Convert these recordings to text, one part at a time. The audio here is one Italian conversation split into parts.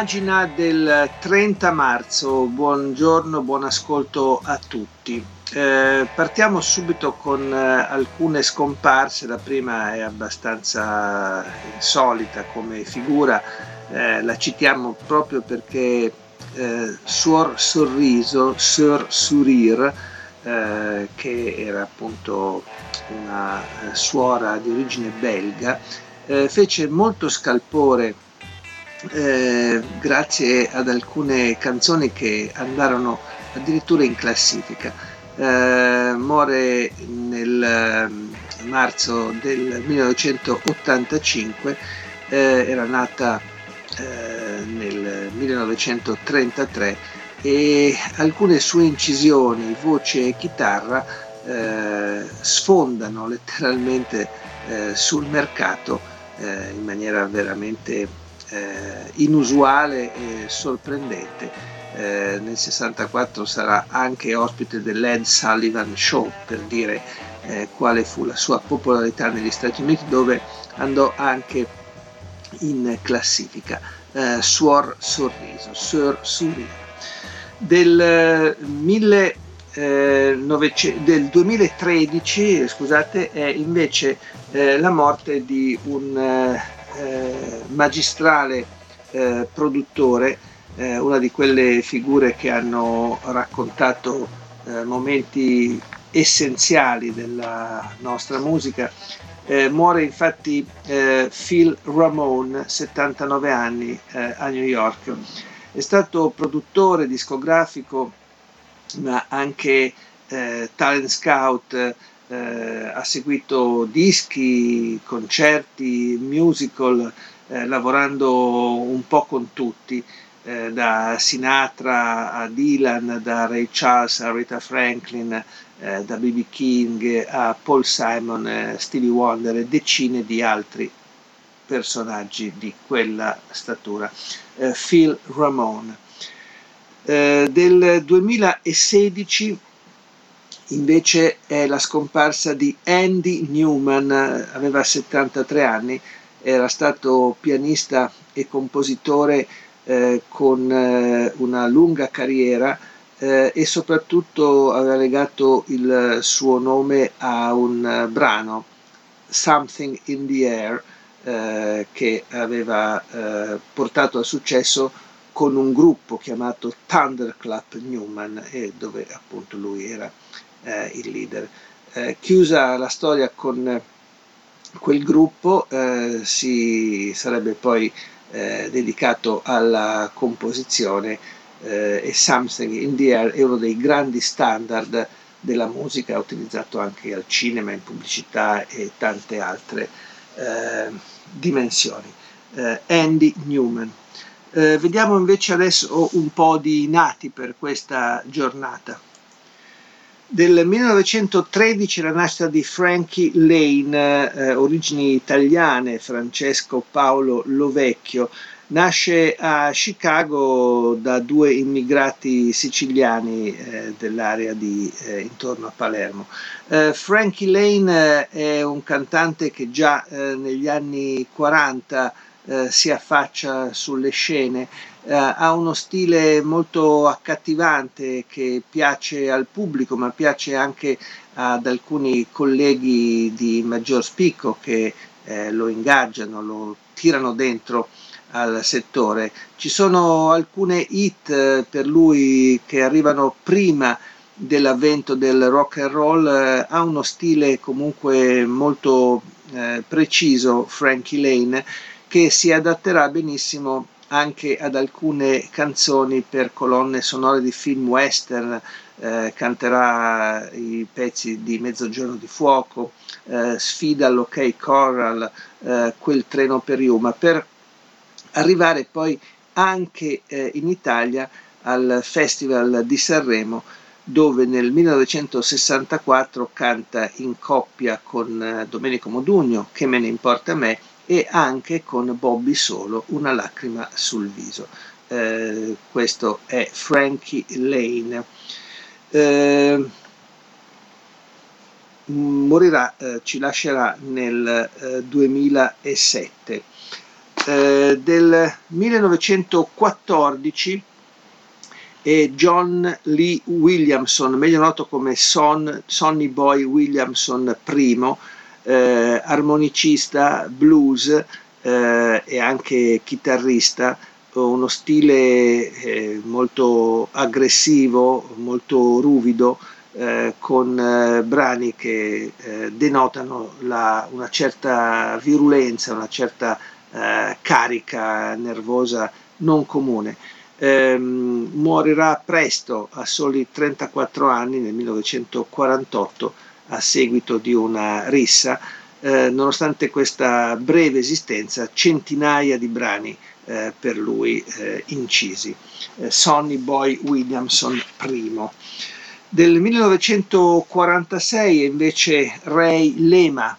Pagina del 30 marzo, buongiorno, buon ascolto a tutti. Eh, partiamo subito con eh, alcune scomparse, la prima è abbastanza insolita come figura, eh, la citiamo proprio perché eh, Suor Sorriso, Sir Surir, eh, che era appunto una eh, suora di origine belga, fece molto scalpore eh, grazie ad alcune canzoni che andarono addirittura in classifica. Eh, muore nel ehm, marzo del 1985, eh, era nata eh, nel 1933 e alcune sue incisioni, voce e chitarra eh, sfondano letteralmente eh, sul mercato in maniera veramente eh, inusuale e sorprendente. Eh, nel 64 sarà anche ospite dell'Ed Sullivan Show per dire eh, quale fu la sua popolarità negli Stati Uniti dove andò anche in classifica. Eh, Suor Sorriso, Sir Surino. Del, 1000, eh, del 2013 scusate, è invece eh, la morte di un eh, magistrale eh, produttore, eh, una di quelle figure che hanno raccontato eh, momenti essenziali della nostra musica. Eh, muore infatti Phil Ramone, 79 anni, a New York. È stato produttore discografico, ma anche talent scout, eh, ha seguito dischi, concerti, musical, eh, lavorando un po' con tutti, eh, da Sinatra a Dylan, da Ray Charles a Rita Franklin, eh, da B.B. King a Paul Simon, eh, Stevie Wonder e decine di altri personaggi di quella statura. Eh, Phil Ramone. del 2016 invece è la scomparsa di Andy Newman, aveva 73 anni, era stato pianista e compositore eh, con eh, una lunga carriera eh, e soprattutto aveva legato il suo nome a un brano, Something in the Air, eh, che aveva eh, portato al successo con un gruppo chiamato Thunderclap Newman dove appunto lui era eh, il leader. Eh, chiusa la storia con quel gruppo, eh, si sarebbe poi eh, dedicato alla composizione eh, e Something in the Air è uno dei grandi standard della musica, utilizzato anche al cinema, in pubblicità e tante altre eh, dimensioni. Andy Newman. vediamo invece adesso un po' di nati per questa giornata. Del 1913 la nascita di Frankie Lane, eh, origini italiane, Francesco Paolo Lovecchio, nasce a Chicago da due immigrati siciliani eh, dell'area di, eh, intorno a Palermo. Eh, Frankie Lane eh, è un cantante che già eh, negli anni 40 si affaccia sulle scene. Eh, ha uno stile molto accattivante che piace al pubblico, ma piace anche ad alcuni colleghi di maggior spicco che eh, lo ingaggiano, lo tirano dentro al settore. Ci sono alcune hit eh, per lui che arrivano prima dell'avvento del rock and roll, eh, ha uno stile comunque molto eh, preciso, Frankie Lane, che si adatterà benissimo anche ad alcune canzoni per colonne sonore di film western, eh, canterà i pezzi di Mezzogiorno di Fuoco, eh, Sfida all'Ok Corral, eh, Quel treno per Yuma, per arrivare poi anche eh, in Italia al Festival di Sanremo dove nel 1964 canta in coppia con eh, Domenico Modugno, Che me ne importa a me, e anche con Bobby Solo, Una lacrima sul viso. Eh, questo è Frankie Lane. Eh, morirà, eh, ci lascerà nel 2007. Eh, eh, del 1914 e John Lee Williamson, meglio noto come Son, Sonny Boy Williamson I, eh, armonicista blues eh, e anche chitarrista, uno stile eh, molto aggressivo, molto ruvido, eh, con eh, brani che eh, denotano la, una certa virulenza, una certa carica nervosa non comune. Ehm, morirà presto a soli 34 anni nel 1948 a seguito di una rissa, eh, nonostante questa breve esistenza, centinaia di brani eh, per lui eh, incisi. Eh, Sonny Boy Williamson I. Del 1946 invece Ray Lema,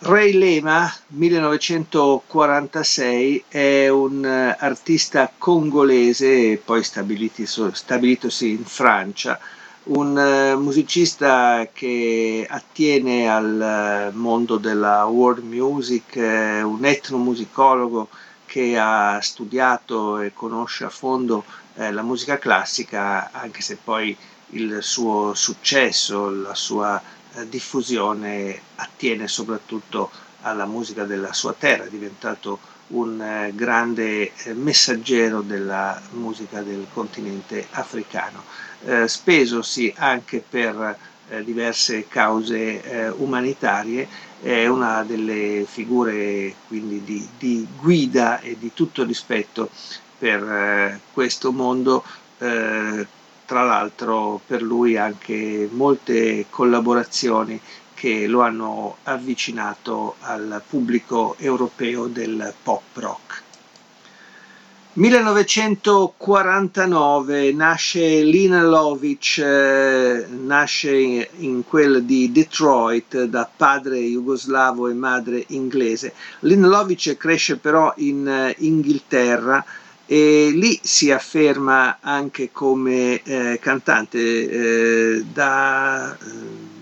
Ray Lema, 1946, è un eh, artista congolese, poi stabilitosi in Francia, un uh, musicista che attiene al uh, mondo della world music, uh, un etnomusicologo che ha studiato e conosce a fondo la musica classica, anche se poi il suo successo, la sua diffusione attiene soprattutto alla musica della sua terra, è diventato un eh, grande eh, messaggero della musica del continente africano, eh, spesosi anche per diverse cause umanitarie, è una delle figure quindi di, di, guida e di tutto rispetto per questo mondo tra l'altro per lui anche molte collaborazioni che lo hanno avvicinato al pubblico europeo del pop rock. 1949 nasce Lina Lovic, eh, nasce in quel di Detroit da padre jugoslavo e madre inglese. Lina Lovic cresce però in eh, Inghilterra e lì si afferma anche come eh, cantante eh, da eh,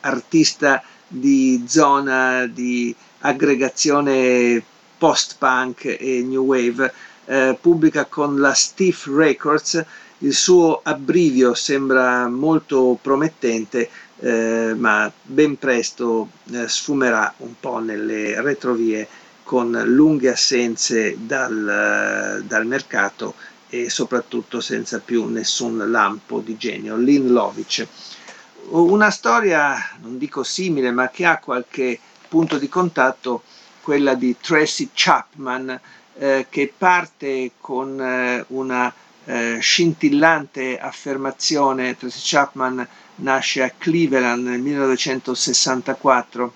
artista di zona di aggregazione post-punk e new wave, eh, pubblica con la Stiff Records, il suo abbrivio sembra molto promettente, eh, ma ben presto eh, sfumerà un po' nelle retrovie con lunghe assenze dal, dal mercato e soprattutto senza più nessun lampo di genio. Lynn Lovic. Una storia, non dico simile, ma che ha qualche punto di contatto, quella di Tracy Chapman, eh, che parte con eh, una eh, scintillante affermazione. Tracy Chapman nasce a Cleveland nel 1964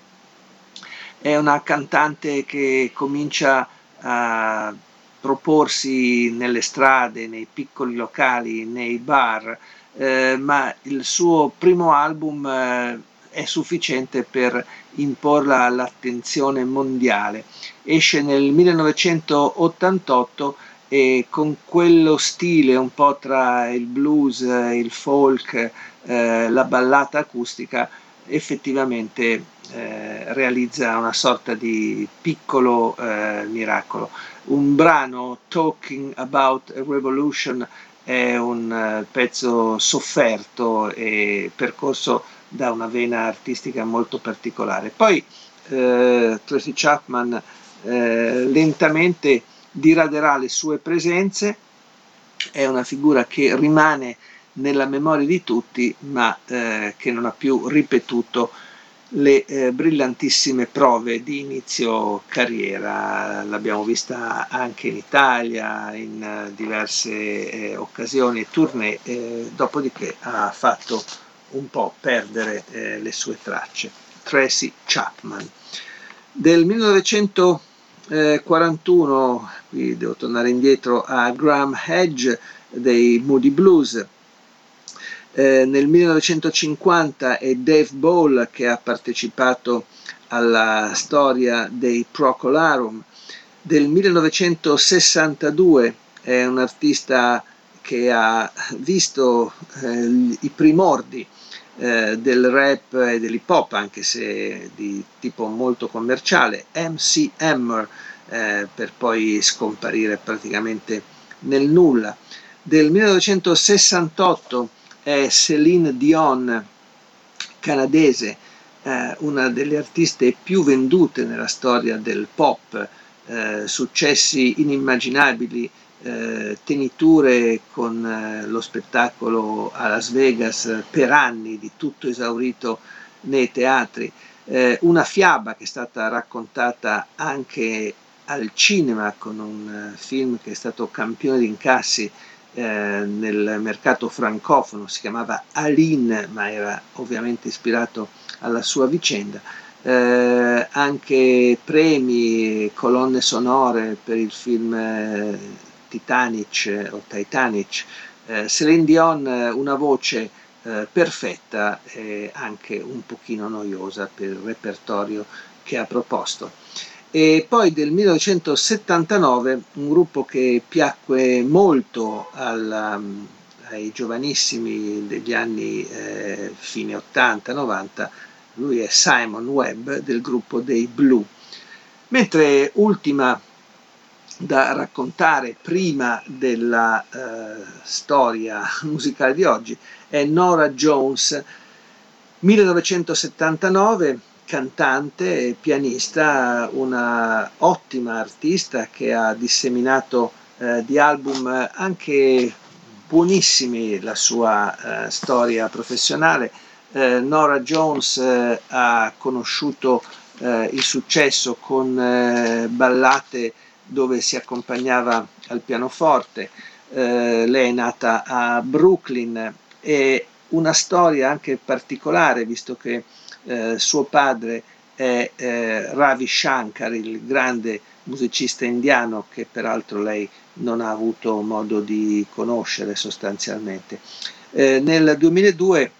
è una cantante che comincia a proporsi nelle strade, nei piccoli locali, nei bar, eh, ma il suo primo album eh, è sufficiente per imporla all'attenzione mondiale. Esce nel 1988 e con quello stile un po' tra il blues, il folk, eh, la ballata acustica, effettivamente eh, realizza una sorta di piccolo eh, miracolo. Un brano, Talking About a Revolution, è un eh, pezzo sofferto e percorso da una vena artistica molto particolare. Poi eh, Tracy Chapman eh, lentamente diraderà le sue presenze, è una figura che rimane nella memoria di tutti, ma eh, che non ha più ripetuto le eh, brillantissime prove di inizio carriera. L'abbiamo vista anche in Italia in uh, diverse eh, occasioni e tournée, eh, dopodiché ha fatto un po' perdere eh, le sue tracce. Tracy Chapman. Del 1941, qui devo tornare indietro a Graham Hedge dei Moody Blues, eh, nel 1950 è Dave Ball che ha partecipato alla storia dei Procolarum. Del 1962 è un artista che ha visto eh, i primordi eh, del rap e dell'hip hop, anche se di tipo molto commerciale, MC Hammer, eh, per poi scomparire praticamente nel nulla. Del 1968 è Céline Dion, canadese, eh, una delle artiste più vendute nella storia del pop, eh, successi inimmaginabili, eh, teniture con eh, lo spettacolo a Las Vegas per anni, di tutto esaurito nei teatri, eh, una fiaba che è stata raccontata anche al cinema con un eh, film che è stato campione di incassi eh, nel mercato francofono, si chiamava Aline, ma era ovviamente ispirato alla sua vicenda. Eh, anche premi, colonne sonore per il film eh, Titanic o Titanic. Eh, Celine Dion, una voce eh, perfetta e anche un pochino noiosa per il repertorio che ha proposto e poi del 1979 un gruppo che piacque molto alla, um, ai giovanissimi degli anni eh, fine 80-90, lui è Simon Webb del gruppo dei Blue. Mentre ultima da raccontare prima della eh, storia musicale di oggi è Nora Jones, 1979 cantante e pianista, una ottima artista che ha disseminato eh, di album anche buonissimi la sua eh, storia professionale. Eh, Nora Jones eh, ha conosciuto eh, il successo con eh, ballate dove si accompagnava al pianoforte. lei è nata a Brooklyn e una storia anche particolare, visto che eh, suo padre è eh, Ravi Shankar, il grande musicista indiano che peraltro lei non ha avuto modo di conoscere sostanzialmente. Eh, nel 2002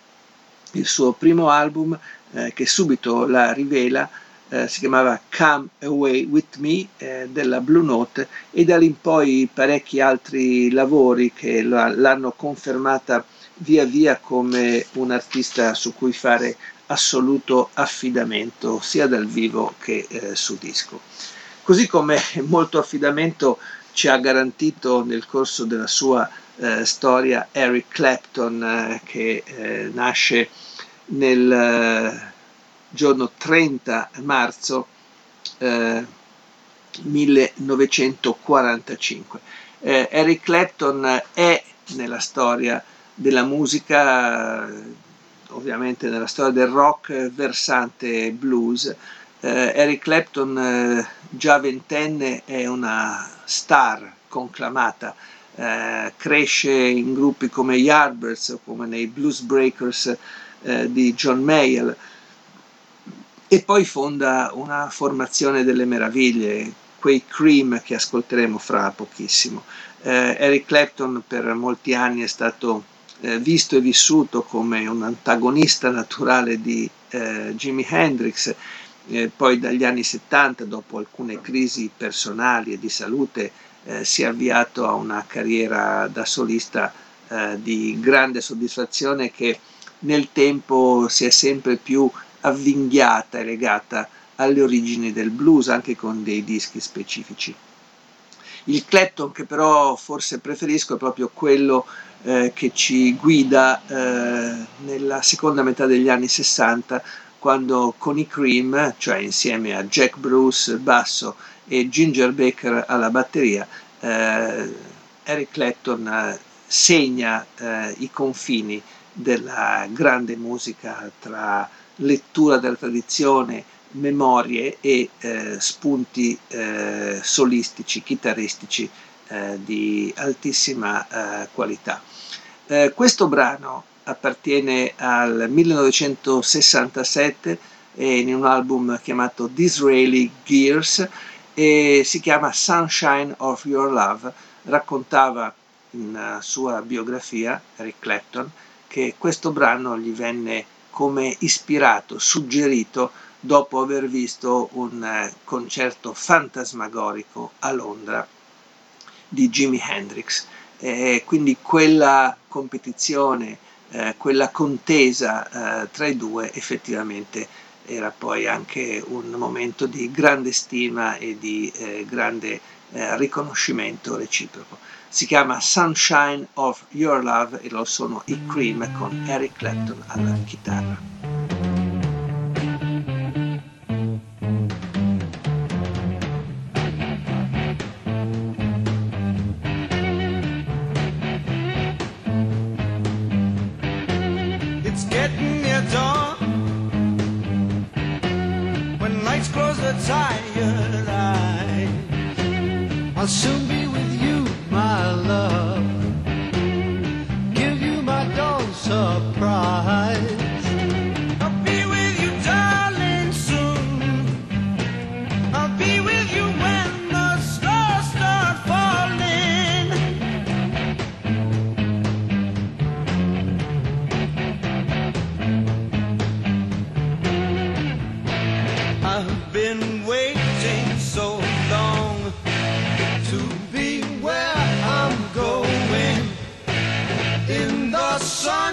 il suo primo album, eh, che subito la rivela, eh, si chiamava Come Away With Me eh, della Blue Note e da lì in poi parecchi altri lavori che l'hanno confermata via via come un artista su cui fare assoluto affidamento sia dal vivo che eh, su disco. Così come molto affidamento ci ha garantito nel corso della sua eh, storia Eric Clapton eh, che eh, nasce nel eh, giorno 30 marzo 1945. Eh, Eric Clapton è nella storia della musica ovviamente nella storia del rock versante blues. Eh, Eric Clapton, eh, già ventenne, è una star conclamata, eh, cresce in gruppi come Yardbirds o come nei Blues Breakers eh, di John Mayall e poi fonda una formazione delle meraviglie, quei Cream che ascolteremo fra pochissimo. Eh, Eric Clapton per molti anni è stato eh, visto e vissuto come un antagonista naturale di eh, Jimi Hendrix, eh, poi dagli anni 70, dopo alcune crisi personali e di salute, eh, si è avviato a una carriera da solista eh, di grande soddisfazione che nel tempo si è sempre più avvinghiata e legata alle origini del blues, anche con dei dischi specifici. Il Clapton che però forse preferisco è proprio quello eh, che ci guida eh, nella seconda metà degli anni 60 quando con i Cream, cioè insieme a Jack Bruce basso e Ginger Baker alla batteria, eh, Eric Clapton eh, segna eh, i confini della grande musica tra lettura della tradizione, memorie e eh, spunti solistici, chitarristici eh, di altissima eh, qualità. Eh, questo brano appartiene al 1967 in un album chiamato Disraeli Gears e si chiama Sunshine of Your Love. Raccontava in sua biografia, Eric Clapton, che questo brano gli venne come ispirato, suggerito dopo aver visto un eh, concerto fantasmagorico a Londra di Jimi Hendrix. E quindi quella competizione, eh, quella contesa eh, tra i due effettivamente era poi anche un momento di grande stima e di eh, grande eh, riconoscimento reciproco. Si chiama Sunshine of Your Love e lo sono i Cream con Eric Clapton alla chitarra. was a tired eyes. I'll soon be sun.